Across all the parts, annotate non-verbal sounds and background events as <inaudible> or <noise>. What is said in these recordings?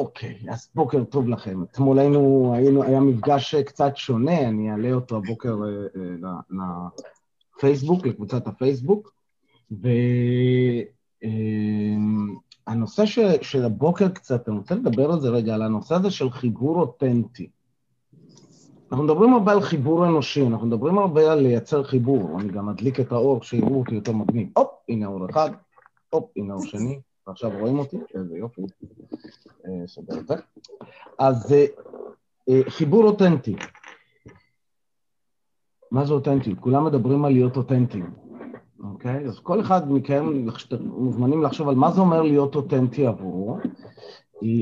אוקיי, אז בוקר טוב לכם. אתמול היינו, היינו, היה מפגש קצת שונה, אני אעלה אותו הבוקר אה, אה, לפייסבוק, לקבוצת הפייסבוק, והנושא של, של הבוקר קצת, אני רוצה לדבר על זה רגע, על הנושא הזה של חיבור אותנטי. אנחנו מדברים הרבה על חיבור אנושי, אנחנו מדברים הרבה על לייצר חיבור, אני גם אדליק את האור שיראו אותי יותר מגניב. הופ, הנה אור אחד, הופ, הנה אור שני. ועכשיו רואים אותי? איזה יופי. אה, סדר את זה. אז אה, אה, חיבור אותנטי. מה זה אותנטי? כולם מדברים על להיות אותנטיים, אוקיי? אז כל אחד מכם מוזמנים לחשוב על מה זה אומר להיות אותנטי עבורו.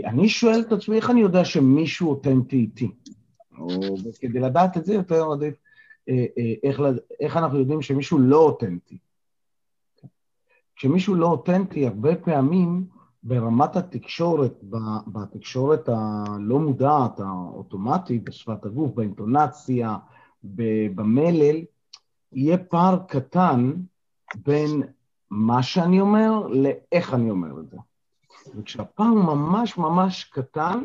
אני שואל את עצמי, איך אני יודע שמישהו אותנטי איתי? או כדי לדעת את זה יותר עדיף, איך, איך אנחנו יודעים שמישהו לא אותנטי. כשמישהו לא אותנטי, הרבה פעמים ברמת התקשורת, בתקשורת הלא מודעת, האוטומטית, בשפת הגוף, באינטונציה, במלל, יהיה פער קטן בין מה שאני אומר לאיך אני אומר את זה. וכשהפער ממש ממש קטן,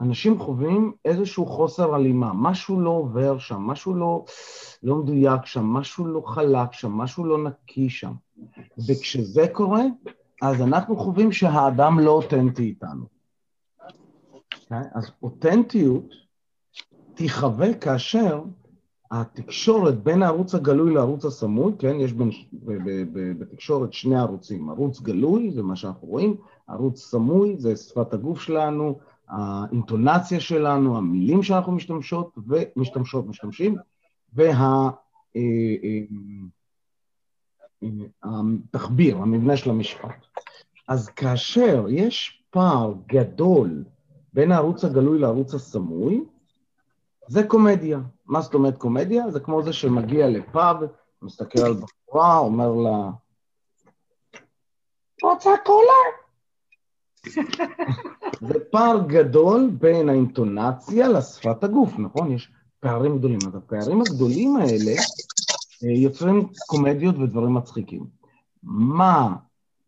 אנשים חווים איזשהו חוסר הלימה, משהו לא עובר שם, משהו לא, לא מדויק שם, משהו לא חלק שם, משהו לא נקי שם. וכשזה קורה, אז אנחנו חווים שהאדם לא אותנטי איתנו. Okay? אוקיי? אז אותנטיות תיחווה כאשר התקשורת בין הערוץ הגלוי לערוץ הסמוי, כן, יש בין, ב, ב, ב, בתקשורת שני ערוצים, ערוץ גלוי זה מה שאנחנו רואים, ערוץ סמוי זה שפת הגוף שלנו, האינטונציה שלנו, המילים שאנחנו משתמשות ומשתמשות, משתמשים, וה... אה, אה, התחביר, המבנה של המשפט. אז כאשר יש פער גדול בין הערוץ הגלוי לערוץ הסמוי, זה קומדיה. מה זאת אומרת קומדיה? זה כמו זה שמגיע לפאב, מסתכל על בחורה, אומר לה, רוצה קולה? זה פער גדול בין האינטונציה לשפת הגוף, נכון? יש פערים גדולים. אז הפערים הגדולים האלה אה, יוצרים קומדיות ודברים מצחיקים. מה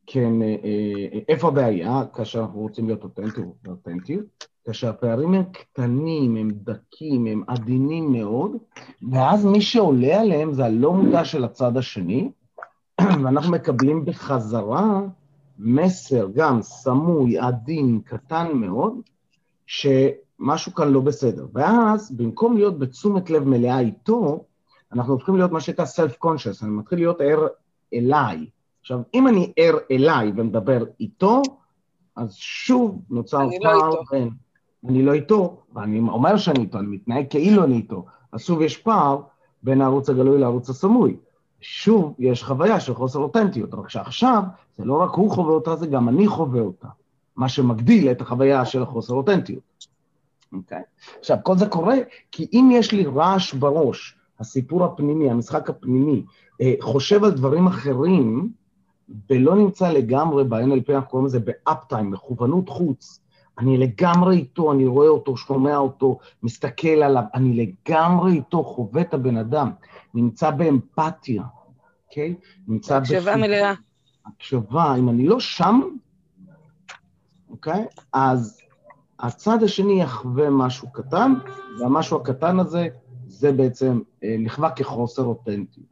כן, אה, אה, איפה הבעיה כאשר אנחנו רוצים להיות אותנטיות? כאשר הפערים הם קטנים, הם דקים, הם עדינים מאוד, ואז מי שעולה עליהם זה הלא מודע של הצד השני, <clears throat> ואנחנו מקבלים בחזרה מסר גם סמוי, עדין, קטן מאוד, שמשהו כאן לא בסדר. ואז, במקום להיות בתשומת לב מלאה איתו, אנחנו הופכים להיות מה שנקרא self-conscious, אני מתחיל להיות ער אליי. עכשיו, אם אני ער אליי ומדבר איתו, אז שוב נוצר לא פער לא בין... אני לא איתו, ואני אומר שאני איתו, אני מתנהג כאילו אני איתו. אז שוב יש פער בין הערוץ הגלוי לערוץ הסמוי. שוב, יש חוויה של חוסר אותנטיות, רק שעכשיו, זה לא רק הוא חווה אותה, זה גם אני חווה אותה. מה שמגדיל את החוויה של החוסר אותנטיות. אוקיי? Okay? עכשיו, כל זה קורה כי אם יש לי רעש בראש, הסיפור הפנימי, המשחק הפנימי, אה, חושב על דברים אחרים, ולא נמצא לגמרי ב-NLP, אנחנו קוראים לזה באפטיים, מכוונות חוץ. אני לגמרי איתו, אני רואה אותו, שומע אותו, מסתכל עליו, אני לגמרי איתו, חווה את הבן אדם, נמצא באמפתיה, אוקיי? Okay? נמצא... הקשבה מלאה. הקשבה, אם אני לא שם, אוקיי? Okay? אז הצד השני יחווה משהו קטן, והמשהו הקטן הזה זה בעצם אה, נחווה כחוסר אותנטיות.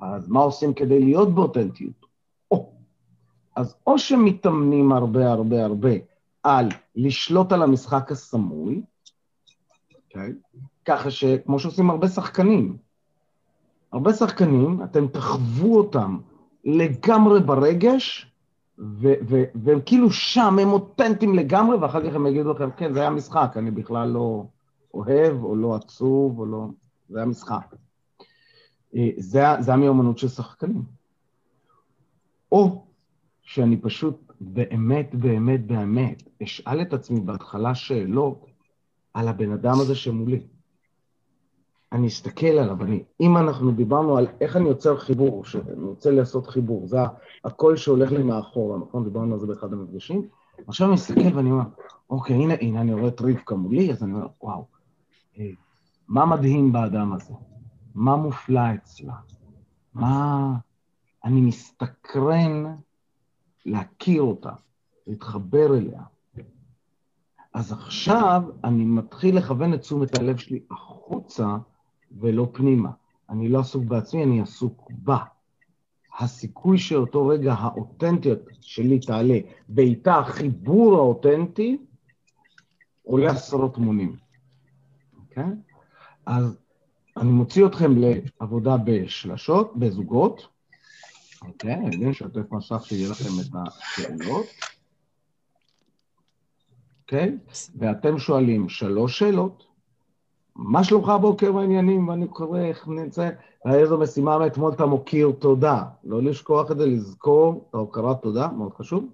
אז מה עושים כדי להיות באותנטיות? או, אז או שמתאמנים הרבה הרבה הרבה על לשלוט על המשחק הסמוי, okay? אוקיי? ככה שכמו שעושים הרבה שחקנים, הרבה שחקנים, אתם תחוו אותם לגמרי ברגש, והם כאילו שם, הם אותנטיים לגמרי, ואחר כך הם יגידו לכם, כן, זה היה משחק, אני בכלל לא... אוהב או לא עצוב או לא... זה המשחק. אה, זה, זה המיומנות של שחקנים. או שאני פשוט באמת, באמת, באמת אשאל את עצמי בהתחלה שאלות על הבן אדם הזה שמולי. אני אסתכל עליו, אני, אם אנחנו דיברנו על איך אני יוצר חיבור, שאני רוצה לעשות חיבור, זה הקול שהולך לי מאחורה, נכון? דיברנו על זה באחד המפגשים. עכשיו אני מסתכל ואני אומר, אוקיי, הנה, הנה אני רואה את רבקה מולי, אז אני אומר, וואו, מה מדהים באדם הזה? מה מופלא אצלה? מה... אני מסתקרן להכיר אותה, להתחבר אליה. אז עכשיו אני מתחיל לכוון את תשומת הלב שלי החוצה ולא פנימה. אני לא עסוק בעצמי, אני עסוק בה. הסיכוי שאותו רגע האותנטיות שלי תעלה, ואיתה החיבור האותנטי, עולה עשרות מונים. אוקיי? Okay? אז אני מוציא אתכם לעבודה בשלשות, בזוגות. אוקיי, okay, אני אשתף מסך שיהיה לכם את השאלות. אוקיי? ואתם שואלים שלוש שאלות. מה שלומך הבוקר בעניינים? ואני קורא איך נמצא, איזו משימה מאתמול אתה מוקיר תודה. לא לשכוח את זה, לזכור את ההוקרת תודה, מאוד חשוב.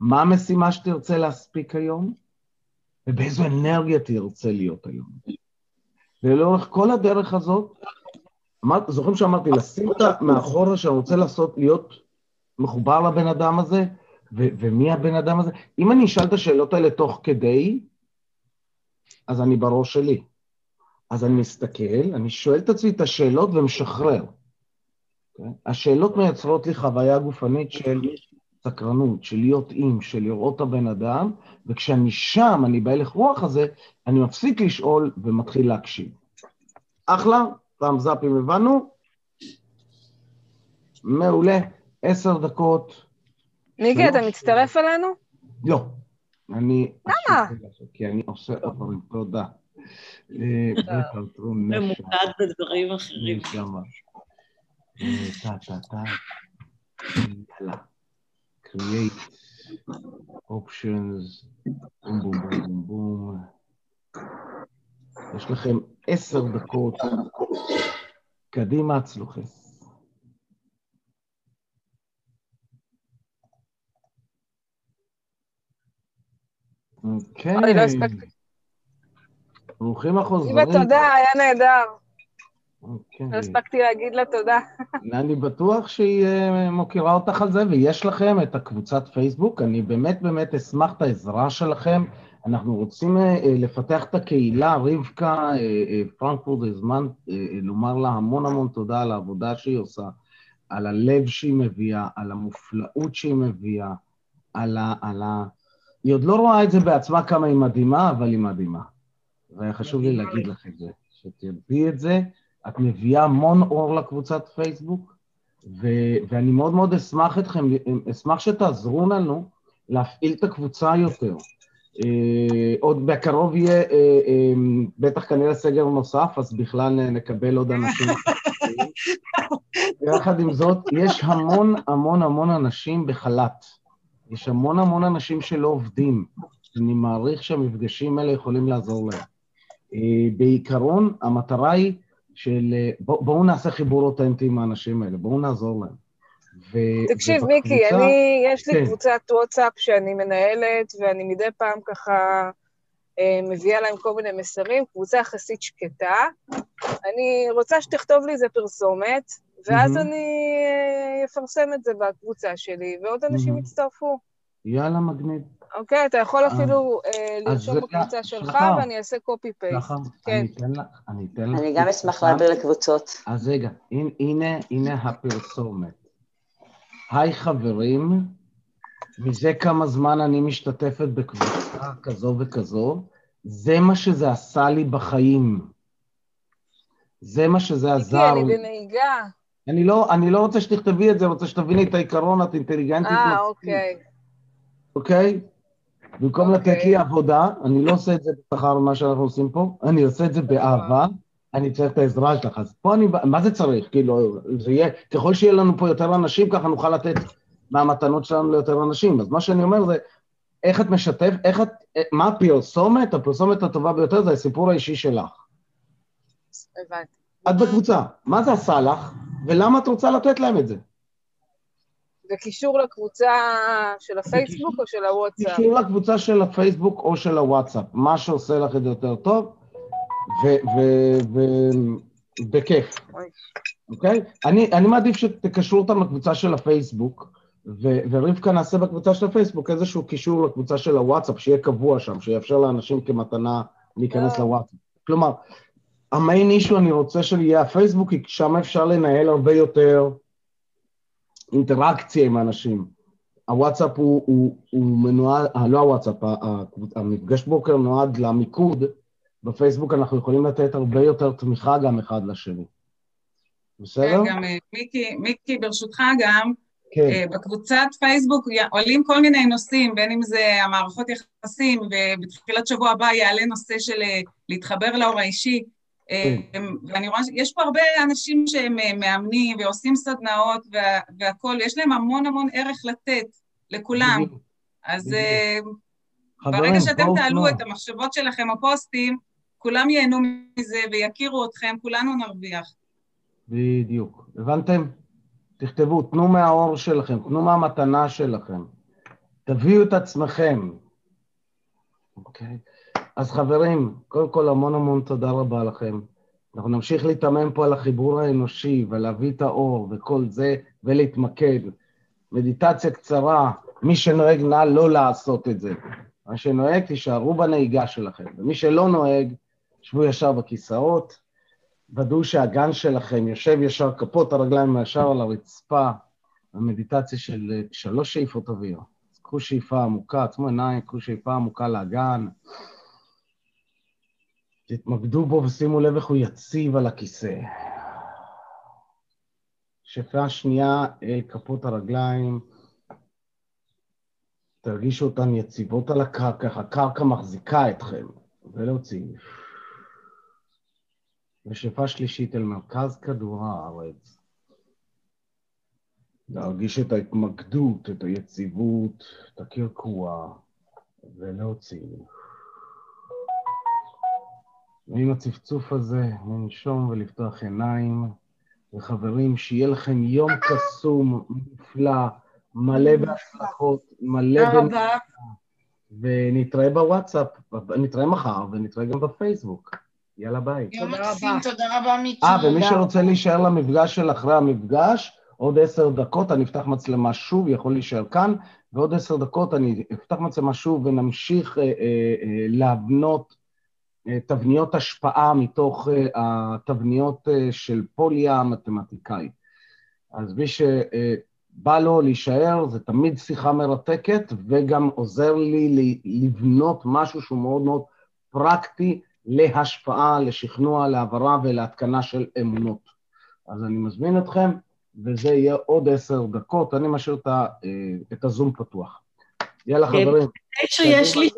מה המשימה שתרצה להספיק היום? ובאיזו אנרגיה תרצה להיות היום. ולאורך כל הדרך הזאת, אמר, זוכרים שאמרתי, לשים את מאחורה שאני רוצה לעשות, להיות מחובר לבן אדם הזה, ו- ומי הבן אדם הזה? אם אני אשאל את השאלות האלה תוך כדי, אז אני בראש שלי. אז אני מסתכל, אני שואל את עצמי את השאלות ומשחרר. Okay? אוקיי? השאלות מייצרות לי חוויה גופנית של סקרנות, של להיות עם, של לראות את הבן אדם, וכשאני שם, אני בהלך רוח הזה, אני מפסיק לשאול ומתחיל להקשיב. אחלה, פעם זאפים הבנו. מעולה, עשר דקות. מיקי, אתה מצטרף אלינו? לא. אני... למה? כי אני עושה דברים, תודה. אה, ממוקד בדברים אחרים. אה, טה טה טה. יאללה. create options, בום בום בום בום בום. יש לכם עשר דקות. קדימה, צלוחס. אוקיי. לא. ברוכים החוזרים. תודה, היה נהדר. אוקיי. לא הספקתי להגיד לה תודה. <laughs> אני בטוח שהיא אה, מוקירה אותך על זה, ויש לכם את הקבוצת פייסבוק. אני באמת באמת אשמח את העזרה שלכם. אנחנו רוצים אה, אה, לפתח את הקהילה. רבקה פרנקפורט, הזמן לומר לה המון המון תודה על העבודה שהיא עושה, על הלב שהיא מביאה, על המופלאות שהיא מביאה, על ה... על ה... היא עוד לא רואה את זה בעצמה כמה היא מדהימה, אבל היא מדהימה. והיה חשוב לי להגיד לך את זה, שתדעי את זה. את מביאה המון אור לקבוצת פייסבוק, ו- ואני מאוד מאוד אשמח אתכם, אשמח שתעזרו לנו להפעיל את הקבוצה יותר. Uh, עוד בקרוב יהיה, uh, uh, בטח כנראה סגר נוסף, אז בכלל נקבל עוד אנשים. יחד עם זאת, יש המון המון המון אנשים בחל"ת. יש המון המון אנשים שלא עובדים. אני מעריך שהמפגשים האלה יכולים לעזור להם. Uh, בעיקרון, המטרה היא של בוא, בואו נעשה חיבור אותנטי עם האנשים האלה, בואו נעזור להם. ו, תקשיב, ובקבוצה, מיקי, אני, יש לי כן. קבוצת וואטסאפ שאני מנהלת, ואני מדי פעם ככה אה, מביאה להם כל מיני מסרים, קבוצה יחסית שקטה. אני רוצה שתכתוב לי איזה פרסומת, ואז mm-hmm. אני אה, אפרסם את זה בקבוצה שלי, ועוד אנשים mm-hmm. יצטרפו. יאללה, מגניב. אוקיי, אתה יכול אפילו אה, לרשום בקבוצה שלך, ואני אעשה קופי פייסט. כן. אני אתן לך, אני אתן לך... אני גם אשמח להעביר לקבוצות. אז רגע, הנה, הנה הפרסומת. היי חברים, מזה כמה זמן אני משתתפת בקבוצה כזו וכזו, זה מה שזה עשה לי בחיים. זה מה שזה עזר לי. אני בנהיגה. אני לא, אני לא רוצה שתכתבי את זה, אני רוצה שתביני את העיקרון, את אינטליגנטית. אה, אוקיי. אוקיי? במקום okay. לתת לי אוקיי. עבודה, אני לא עושה את זה בשכר מה שאנחנו עושים פה, אני עושה את זה באהבה, אני צריך את העזרה שלך. אז פה אני, מה זה צריך? כאילו, זה יהיה, ככל שיהיה לנו פה יותר אנשים, ככה נוכל לתת מהמתנות שלנו ליותר אנשים. אז מה שאני אומר זה, איך את משתף, איך את, מה הפרסומת? הפרסומת הטובה ביותר זה הסיפור האישי שלך. הבנתי. את בקבוצה, מה זה עשה לך, ולמה את רוצה לתת להם את זה? זה קישור לקבוצה של הפייסבוק או של הוואטסאפ? קישור לקבוצה של הפייסבוק או של הוואטסאפ, מה שעושה לך את זה יותר טוב, ובכיף, אוקיי? אני, אני מעדיף שתקשרו אותם לקבוצה של הפייסבוק, ו- ורבקה נעשה בקבוצה של הפייסבוק איזשהו קישור לקבוצה של הוואטסאפ, שיהיה קבוע שם, שיאפשר לאנשים כמתנה להיכנס. לוואטסאפ. כלומר, המיין אישו אני רוצה שיהיה הפייסבוק, כי שם אפשר לנהל הרבה יותר אינטראקציה עם האנשים. הוואטסאפ הוא, הוא, הוא מנוהל, לא הוואטסאפ, המפגש בוקר נועד למיקוד, בפייסבוק אנחנו יכולים לתת הרבה יותר תמיכה גם אחד לשני. בסדר? כן, גם אה, מיקי, מיקי, ברשותך גם, כן. אה, בקבוצת פייסבוק עולים כל מיני נושאים, בין אם זה המערכות יחסים, ובתחילת שבוע הבא יעלה נושא של אה, להתחבר לאור האישי. כן. ואני רואה שיש פה הרבה אנשים שהם מאמנים ועושים סדנאות והכול, יש להם המון המון ערך לתת לכולם. אז ברגע שאתם תעלו את המחשבות שלכם, הפוסטים, כולם ייהנו מזה ויכירו אתכם, כולנו נרוויח. בדיוק. הבנתם? תכתבו, תנו מהאור שלכם, תנו מהמתנה שלכם. תביאו את עצמכם. אוקיי? אז חברים, קודם כל המון המון תודה רבה לכם. אנחנו נמשיך להתאמן פה על החיבור האנושי ולהביא את האור וכל זה, ולהתמקד. מדיטציה קצרה, מי שנוהג נא לא לעשות את זה. מי שנוהג, תישארו בנהיגה שלכם. ומי שלא נוהג, שבו ישר בכיסאות, ודאו שהגן שלכם יושב ישר, כפות הרגליים ישר על הרצפה, במדיטציה של שלוש שאיפות אוויר. קחו שאיפה עמוקה, עצמו עיניים, קחו שאיפה עמוקה לאגן. תתמקדו בו ושימו לב איך הוא יציב על הכיסא. שאיפה שנייה אל כפות הרגליים. תרגישו אותן יציבות על הקרקע, הקרקע מחזיקה אתכם, ולהוציא. ושאיפה שלישית אל מרכז כדור הארץ. להרגיש את ההתמקדות, את היציבות, את הקרקוע, ולהוציא. ועם הצפצוף הזה, לנשום ולפתוח עיניים. וחברים, שיהיה לכם יום קסום, נפלא, מלא בהצלחות, מלא... תודה רבה. ונתראה בוואטסאפ, נתראה מחר, ונתראה גם בפייסבוק. יאללה ביי. יום מקסים, תודה רבה, מיקי. אה, ומי שרוצה להישאר למפגש של אחרי המפגש, עוד עשר דקות אני אפתח מצלמה שוב, יכול להישאר כאן, ועוד עשר דקות אני אפתח מצלמה שוב ונמשיך אה, אה, אה, להבנות תבניות השפעה מתוך אה, התבניות אה, של פוליה המתמטיקאי. אז מי שבא לו להישאר, זה תמיד שיחה מרתקת, וגם עוזר לי לבנות משהו שהוא מאוד מאוד פרקטי להשפעה, לשכנוע, להעברה ולהתקנה של אמונות. אז אני מזמין אתכם, וזה יהיה עוד עשר דקות, אני משאיר את הזום פתוח. יאללה, כן. חברים. שיש לי...